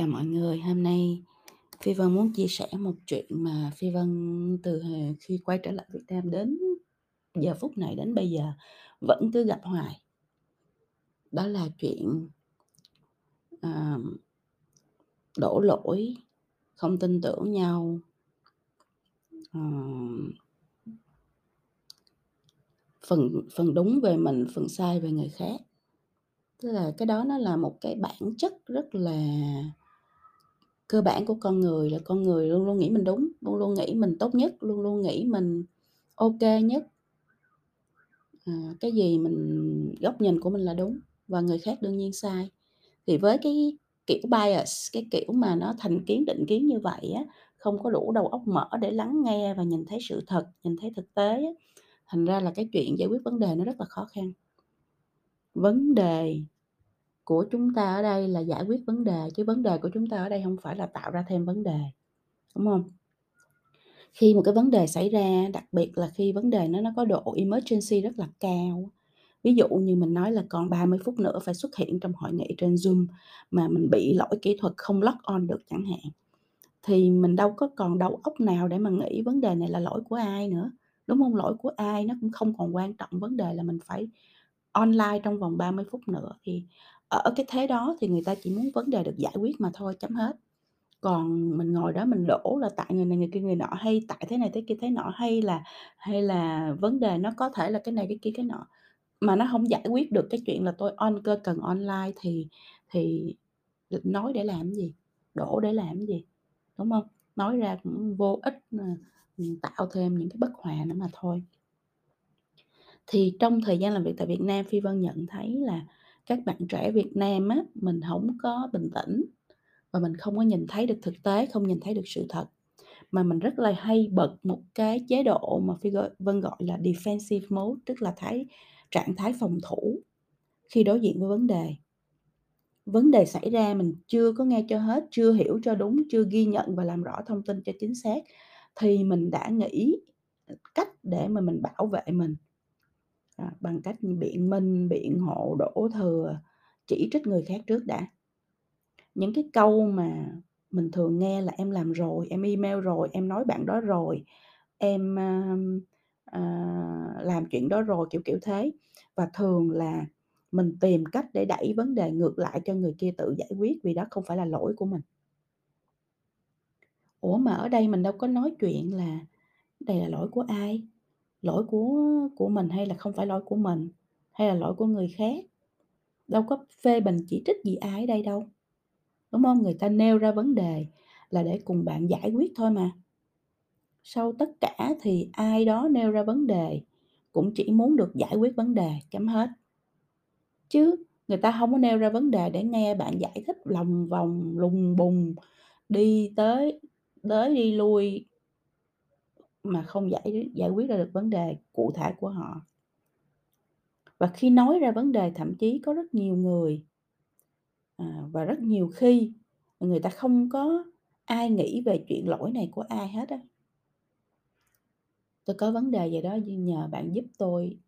Chào mọi người, hôm nay Phi Vân muốn chia sẻ một chuyện mà Phi Vân từ khi quay trở lại Việt Nam đến giờ phút này đến bây giờ vẫn cứ gặp hoài. Đó là chuyện à, đổ lỗi, không tin tưởng nhau, à, phần phần đúng về mình, phần sai về người khác. Tức là cái đó nó là một cái bản chất rất là cơ bản của con người là con người luôn luôn nghĩ mình đúng, luôn luôn nghĩ mình tốt nhất, luôn luôn nghĩ mình ok nhất. À, cái gì mình góc nhìn của mình là đúng và người khác đương nhiên sai. Thì với cái kiểu bias, cái kiểu mà nó thành kiến, định kiến như vậy á, không có đủ đầu óc mở để lắng nghe và nhìn thấy sự thật, nhìn thấy thực tế á, thành ra là cái chuyện giải quyết vấn đề nó rất là khó khăn. Vấn đề của chúng ta ở đây là giải quyết vấn đề chứ vấn đề của chúng ta ở đây không phải là tạo ra thêm vấn đề, đúng không Khi một cái vấn đề xảy ra, đặc biệt là khi vấn đề nó nó có độ emergency rất là cao ví dụ như mình nói là còn 30 phút nữa phải xuất hiện trong hội nghị trên Zoom mà mình bị lỗi kỹ thuật không log on được chẳng hạn, thì mình đâu có còn đầu óc nào để mà nghĩ vấn đề này là lỗi của ai nữa, đúng không Lỗi của ai nó cũng không còn quan trọng, vấn đề là mình phải online trong vòng 30 phút nữa thì ở cái thế đó thì người ta chỉ muốn vấn đề được giải quyết mà thôi, chấm hết. Còn mình ngồi đó mình đổ là tại người này người kia người nọ, hay tại thế này thế kia thế nọ, hay là hay là vấn đề nó có thể là cái này cái kia cái nọ, mà nó không giải quyết được cái chuyện là tôi on cơ cần online thì thì nói để làm gì, đổ để làm gì, đúng không Nói ra cũng vô ích, mà tạo thêm những cái bất hòa nữa mà thôi. Thì trong thời gian làm việc tại Việt Nam, Phi Vân nhận thấy là các bạn trẻ Việt Nam á, mình hổng có bình tĩnh và mình không có nhìn thấy được thực tế, không nhìn thấy được sự thật, mà mình rất là hay bật một cái chế độ mà Phi gọi Vân gọi là defensive mode, tức là thái trạng thái phòng thủ khi đối diện với vấn đề. Vấn đề xảy ra mình chưa có nghe cho hết, chưa hiểu cho đúng, chưa ghi nhận và làm rõ thông tin cho chính xác thì mình đã nghĩ, cách để mà mình bảo vệ mình. À, bằng cách biện minh, biện hộ, đổ thừa, chỉ trích người khác trước đã. Những cái câu mà mình thường nghe là "Em làm rồi, em email rồi, em nói bạn đó rồi, em, à, à, làm chuyện đó rồi", kiểu, kiểu thế. Và thường là mình tìm cách để đẩy vấn đề ngược lại cho người kia tự giải quyết vì đó không phải là lỗi của mình. Ủa, mà ở đây mình đâu có nói chuyện là đây là lỗi của ai? Lỗi của của mình hay là không phải lỗi của mình? Hay là lỗi của người khác? Đâu có phê bình chỉ trích gì ai ở đây đâu, đúng không? Người ta nêu ra vấn đề là để cùng bạn giải quyết thôi mà. Sau tất cả thì ai đó nêu ra vấn đề cũng chỉ muốn được giải quyết vấn đề, chấm hết. Chứ người ta không có nêu ra vấn đề để nghe bạn giải thích lòng vòng, lùng bùng, đi tới tới đi lui mà không giải giải quyết ra được vấn đề cụ thể của họ. Và khi nói ra vấn đề thậm chí có rất nhiều người, à, và rất nhiều khi người ta không có ai nghĩ về chuyện lỗi này của ai hết á. Tôi có vấn đề gì đó nhờ bạn giúp tôi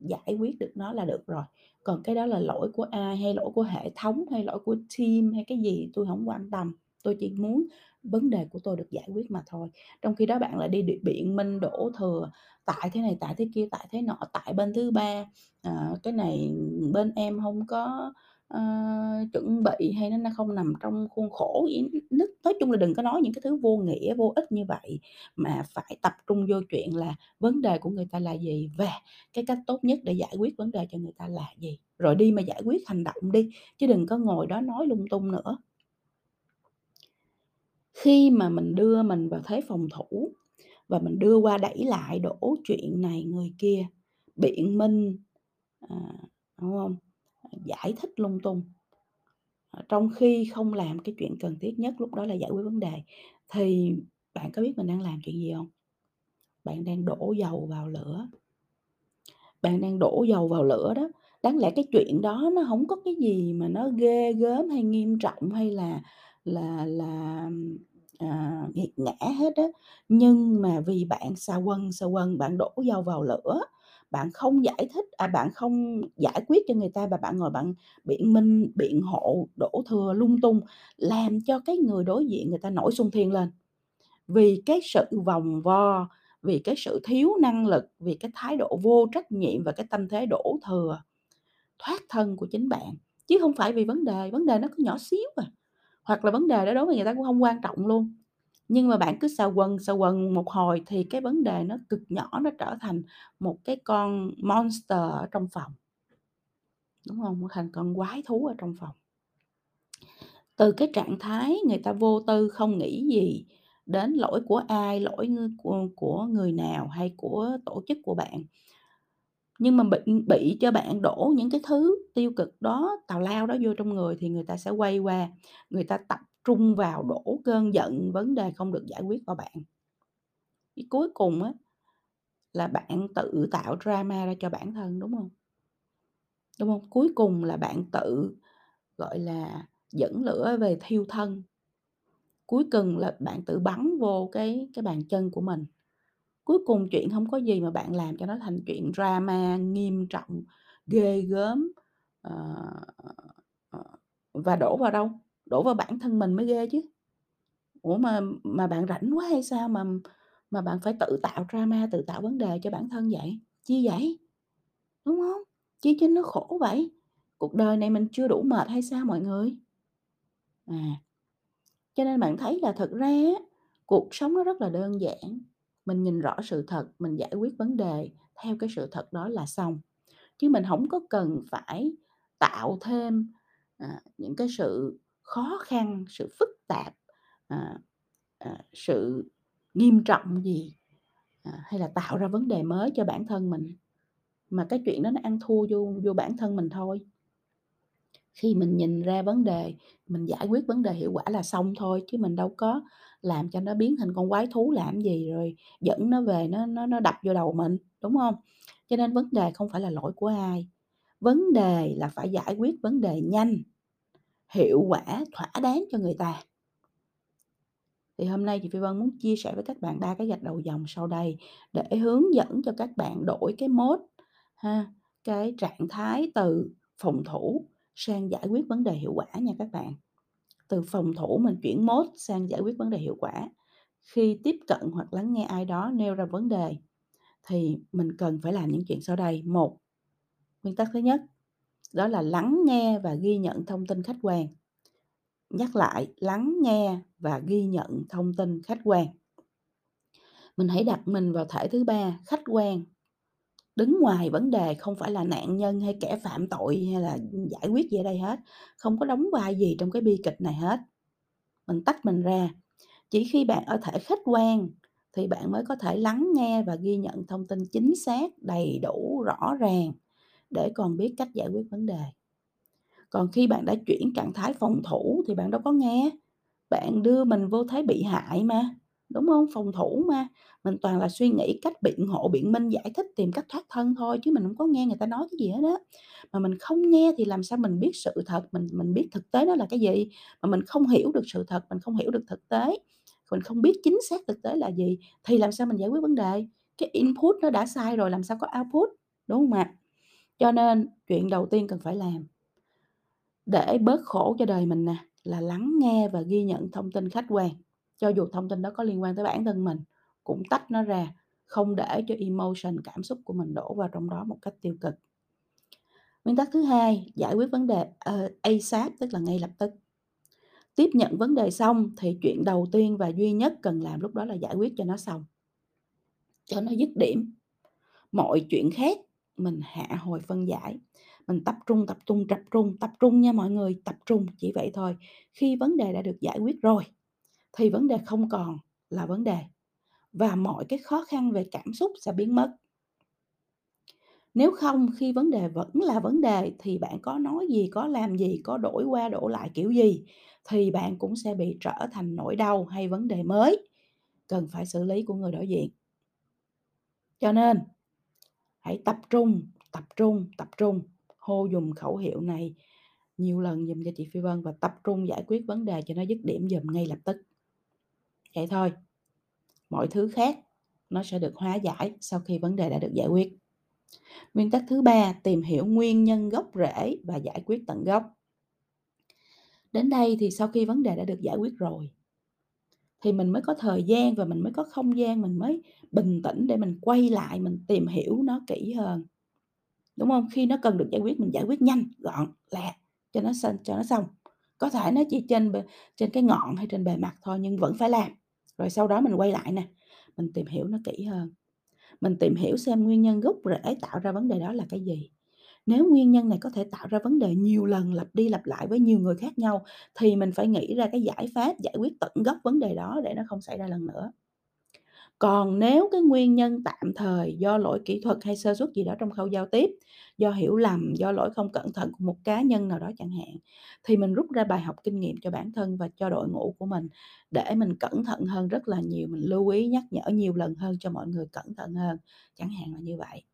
giải quyết được nó là được rồi, còn cái đó là lỗi của ai, hay lỗi của hệ thống, hay lỗi của team, hay cái gì tôi không quan tâm, tôi chỉ muốn vấn đề của tôi được giải quyết mà thôi. Trong khi đó bạn lại đi biện minh, đổ thừa, tại thế này, tại thế kia, tại thế nọ, tại bên thứ ba, à, cái này bên em không có, ơ, chuẩn bị hay nó không nằm trong khuôn khổ nói chung là đừng có nói những cái thứ vô nghĩa, vô ích như vậy, mà phải tập trung vô chuyện là vấn đề của người ta là gì và cái cách tốt nhất để giải quyết vấn đề cho người ta là gì, rồi đi mà giải quyết hành động đi, chứ đừng có ngồi đó nói lung tung nữa. Khi mà mình đưa mình vào thế phòng thủ và mình đưa qua đẩy lại, đổ chuyện này người kia, biện minh, à, đúng không Giải thích lung tung, ờ, trong khi không làm cái chuyện cần thiết nhất lúc đó là giải quyết vấn đề, thì bạn có biết mình đang làm chuyện gì không? Bạn đang đổ dầu vào lửa. Bạn đang đổ dầu vào lửa đó, đáng lẽ cái chuyện đó nó không có cái gì mà nó ghê gớm hay nghiêm trọng hay là là là, à, nghiệt ngã hết á, nhưng mà vì bạn xa quân xa quân bạn đổ dầu vào lửa, bạn không giải thích à, bạn không giải quyết cho người ta và bạn ngồi bạn biện minh, biện hộ, đổ thừa lung tung, làm cho cái người đối diện người ta nổi xung thiên lên. Vì cái sự vòng vo, vì cái sự thiếu năng lực, vì cái thái độ vô trách nhiệm và cái tâm thế đổ thừa, thoát thân của chính bạn, chứ không phải vì vấn đề, vấn đề nó cứ nhỏ xíu à, hoặc là vấn đề đó đối với người ta cũng không quan trọng luôn. Nhưng mà bạn cứ xà quần, xà quần một hồi thì cái vấn đề nó cực nhỏ, nó trở thành một cái con monster ở trong phòng. Đúng không Nó thành con quái thú ở trong phòng. Từ cái trạng thái người ta vô tư không nghĩ gì đến lỗi của ai, lỗi của của người nào hay của tổ chức của bạn. Nhưng mà bị bị cho bạn đổ những cái thứ tiêu cực đó, tào lao đó vô trong người thì người ta sẽ quay qua, người ta tập trung vào đổ cơn giận, vấn đề không được giải quyết vào bạn. Cái cuối cùng á là bạn tự tạo drama ra cho bản thân, đúng không Đúng không Cuối cùng là bạn tự, gọi là, dẫn lửa về thiêu thân. Cuối cùng là bạn tự bắn vô cái cái bàn chân của mình. Cuối cùng chuyện hông có gì mà bạn làm cho nó thành chuyện drama nghiêm trọng, ghê gớm, ờ, ờ, và đổ vào đâu? Đổ vào bản thân mình mới ghê chứ. Ủa, mà mà bạn rảnh quá hay sao mà mà bạn phải tự tạo drama, tự tạo vấn đề cho bản thân vậy? Chi vậy? Đúng hông? Chi cho nó khổ vậy? Cuộc đời này mình chưa đủ mệt hay sao mọi người? À. Cho nên bạn thấy là thực ra á, cuộc sống nó rất là đơn giản, mình nhìn rõ sự thật, mình giải quyết vấn đề theo cái sự thật đó là xong. Chứ mình không có cần phải tạo thêm, à, những cái sự khó khăn, sự phức tạp, à, à, sự nghiêm trọng gì, à, hay là tạo ra vấn đề mới cho bản thân mình. Mà cái chuyện đó nó ăn thua vô vô bản thân mình thôi. Khi mình nhìn ra vấn đề, mình giải quyết vấn đề hiệu quả là xong thôi, chứ mình đâu có làm cho nó biến thành con quái thú làm gì, rồi dẫn nó về nó nó nó đập vô đầu mình, đúng hông? Cho nên vấn đề không phải là lỗi của ai, vấn đề là phải giải quyết vấn đề nhanh, hiệu quả, thỏa đáng cho người ta. Thì hôm nay chị Phi Vân muốn chia sẻ với các bạn 3 cái gạch đầu dòng sau đây để hướng dẫn cho các bạn đổi cái mode ha, cái trạng thái từ phòng thủ sang giải quyết vấn đề hiệu quả nha các bạn. Từ phòng thủ mình chuyển mốt sang giải quyết vấn đề hiệu quả. Khi tiếp cận hoặc lắng nghe ai đó nêu ra vấn đề thì mình cần phải làm những chuyện sau đây. Một, nguyên tắc thứ nhất đó là lắng nghe và ghi nhận thông tin khách quan. Nhắc lại, lắng nghe và ghi nhận thông tin khách quan. Mình hãy đặt mình vào thể thứ ba, khách quan, đứng ngoài vấn đề, không phải là nạn nhân hay kẻ phạm tội hay là giải quyết gì ở đây hết, không có đóng vai gì trong cái bi kịch này hết. Mình tách mình ra, chỉ khi bạn ở thể khách quan thì bạn mới có thể lắng nghe và ghi nhận thông tin chính xác, đầy đủ, rõ ràng để còn biết cách giải quyết vấn đề. Còn khi bạn đã chuyển trạng thái phòng thủ thì bạn đâu có nghe, bạn đưa mình vô thế bị hại mà, đúng không Phòng thủ mà, mình toàn là suy nghĩ cách biện hộ, biện minh, giải thích, tìm cách thoát thân thôi chứ mình không có nghe người ta nói cái gì hết đó Mà mình không nghe thì làm sao mình biết sự thật, mình mình biết thực tế nó là cái gì, mà mình không hiểu được sự thật, mình không hiểu được thực tế, mình không biết chính xác thực tế là gì thì làm sao mình giải quyết vấn đề? Cái input nó đã sai rồi làm sao có output, đúng không ạ? Cho nên chuyện đầu tiên cần phải làm để bớt khổ cho đời mình nè, là lắng nghe và ghi nhận thông tin khách quan, cho dù thông tin đó có liên quan tới bản thân mình, cũng tách nó ra, không để cho emotion, cảm xúc của mình đổ vào trong đó một cách tiêu cực. Nguyên tắc thứ hai, giải quyết vấn đề, uh, ASAP tức là ngay lập tức. Tiếp nhận vấn đề xong thì chuyện đầu tiên và duy nhất cần làm lúc đó là giải quyết cho nó xong. Cho nó dứt điểm. Mọi chuyện khác mình hạ hồi phân giải, mình tập trung, tập trung, tập trung, tập trung nha mọi người, tập trung, chỉ vậy thôi. Khi vấn đề đã được giải quyết rồi thì vấn đề không còn là vấn đề và mọi cái khó khăn về cảm xúc sẽ biến mất. Nếu không, khi vấn đề vẫn là vấn đề thì bạn có nói gì, có làm gì, có đổi qua đổ lại kiểu gì thì bạn cũng sẽ bị trở thành nỗi đau hay vấn đề mới cần phải xử lý của người đối diện. Cho nên hãy tập trung, tập trung, tập trung, hô dùng khẩu hiệu này nhiều lần dùm cho chị Phi Vân và tập trung giải quyết vấn đề cho nó dứt điểm dùm ngay lập tức. Vậy thôi. Mọi thứ khác nó sẽ được hóa giải sau khi vấn đề đã được giải quyết. Nguyên tắc thứ ba, tìm hiểu nguyên nhân gốc rễ và giải quyết tận gốc. Đến đây thì sau khi vấn đề đã được giải quyết rồi thì mình mới có thời gian và mình mới có không gian, mình mới bình tĩnh để mình quay lại mình tìm hiểu nó kỹ hơn. Đúng không? Khi nó cần được giải quyết mình giải quyết nhanh, gọn, lẹ cho nó xong cho nó xong. Có thể nó chỉ trên trên cái ngọn hay trên bề mặt thôi nhưng vẫn phải làm. Rồi sau đó mình quay lại nè, mình tìm hiểu nó kỹ hơn. Mình tìm hiểu xem nguyên nhân gốc rễ tạo ra vấn đề đó là cái gì. Nếu nguyên nhân này có thể tạo ra vấn đề nhiều lần lặp đi lặp lại với nhiều người khác nhau thì mình phải nghĩ ra cái giải pháp giải quyết tận gốc vấn đề đó để nó không xảy ra lần nữa. Còn nếu cái nguyên nhân tạm thời do lỗi kỹ thuật hay sơ suất gì đó trong khâu giao tiếp, do hiểu lầm, do lỗi không cẩn thận của một cá nhân nào đó chẳng hạn, thì mình rút ra bài học kinh nghiệm cho bản thân và cho đội ngũ của mình để mình cẩn thận hơn rất là nhiều, mình lưu ý nhắc nhở nhiều lần hơn cho mọi người cẩn thận hơn, chẳng hạn là như vậy.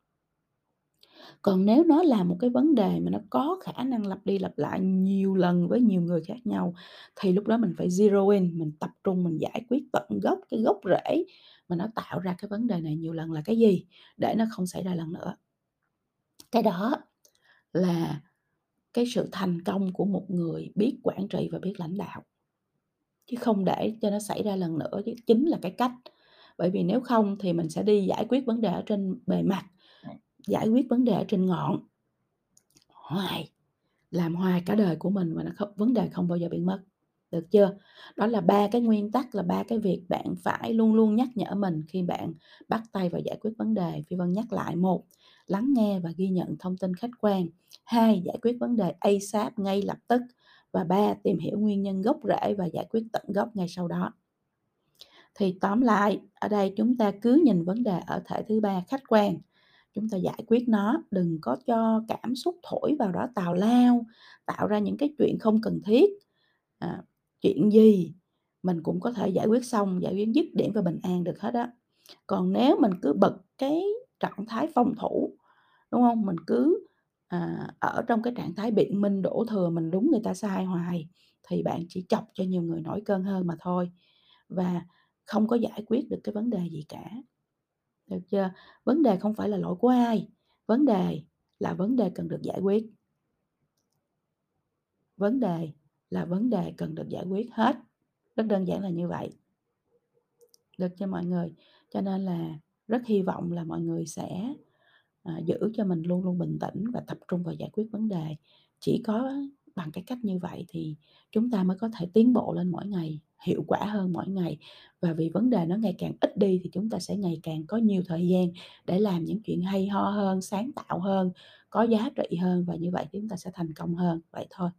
Còn nếu nó là một cái vấn đề mà nó có khả năng lặp đi lặp lại nhiều lần với nhiều người khác nhau, thì lúc đó mình phải zero in, mình tập trung mình giải quyết tận gốc, cái gốc rễ mà nó tạo ra cái vấn đề này nhiều lần là cái gì, để nó không xảy ra lần nữa. Cái đó là cái sự thành công của một người biết quản trị và biết lãnh đạo. Chứ không để cho nó xảy ra lần nữa chứ chính là cái cách. Bởi vì nếu không thì mình sẽ đi giải quyết vấn đề ở trên bề mặt, giải quyết vấn đề ở trên ngọn. Hoài, làm hoài cả đời của mình mà nó không vấn đề không bao giờ bị mất, được chưa? Đó là ba cái nguyên tắc, là ba cái việc bạn phải luôn luôn nhắc nhở mình khi bạn bắt tay vào giải quyết vấn đề. Phi Vân nhắc lại: một lắng nghe và ghi nhận thông tin khách quan. hai giải quyết vấn đề ASAP, ngay lập tức. Và ba tìm hiểu nguyên nhân gốc rễ và giải quyết tận gốc ngay sau đó. Thì tóm lại, ở đây chúng ta cứ nhìn vấn đề ở thể thứ ba khách quan, chúng ta giải quyết nó, đừng có cho cảm xúc thổi vào đó tào lao, tạo ra những cái chuyện không cần thiết. À, chuyện gì mình cũng có thể giải quyết xong, giải quyết dứt điểm và bình an được hết á. Còn nếu mình cứ bật cái trạng thái phòng thủ, đúng không? Mình cứ, à, ở trong cái trạng thái biện minh đổ thừa mình đúng người ta sai hoài thì bạn chỉ chọc cho nhiều người nổi cơn hơn mà thôi, và không có giải quyết được cái vấn đề gì cả. Được chưa? Vấn đề không phải là lỗi của ai, vấn đề là vấn đề cần được giải quyết. Vấn đề là vấn đề cần được giải quyết hết, rất đơn giản là như vậy. Được cho mọi người? Cho nên là rất hy vọng là mọi người sẽ, à, giữ cho mình luôn luôn bình tĩnh và tập trung vào giải quyết vấn đề. Chỉ có bằng cái cách như vậy thì chúng ta mới có thể tiến bộ lên mỗi ngày, hiệu quả hơn mỗi ngày. Và vì vấn đề nó ngày càng ít đi thì chúng ta sẽ ngày càng có nhiều thời gian để làm những chuyện hay ho hơn, sáng tạo hơn, có giá trị hơn và như vậy chúng ta sẽ thành công hơn, vậy thôi.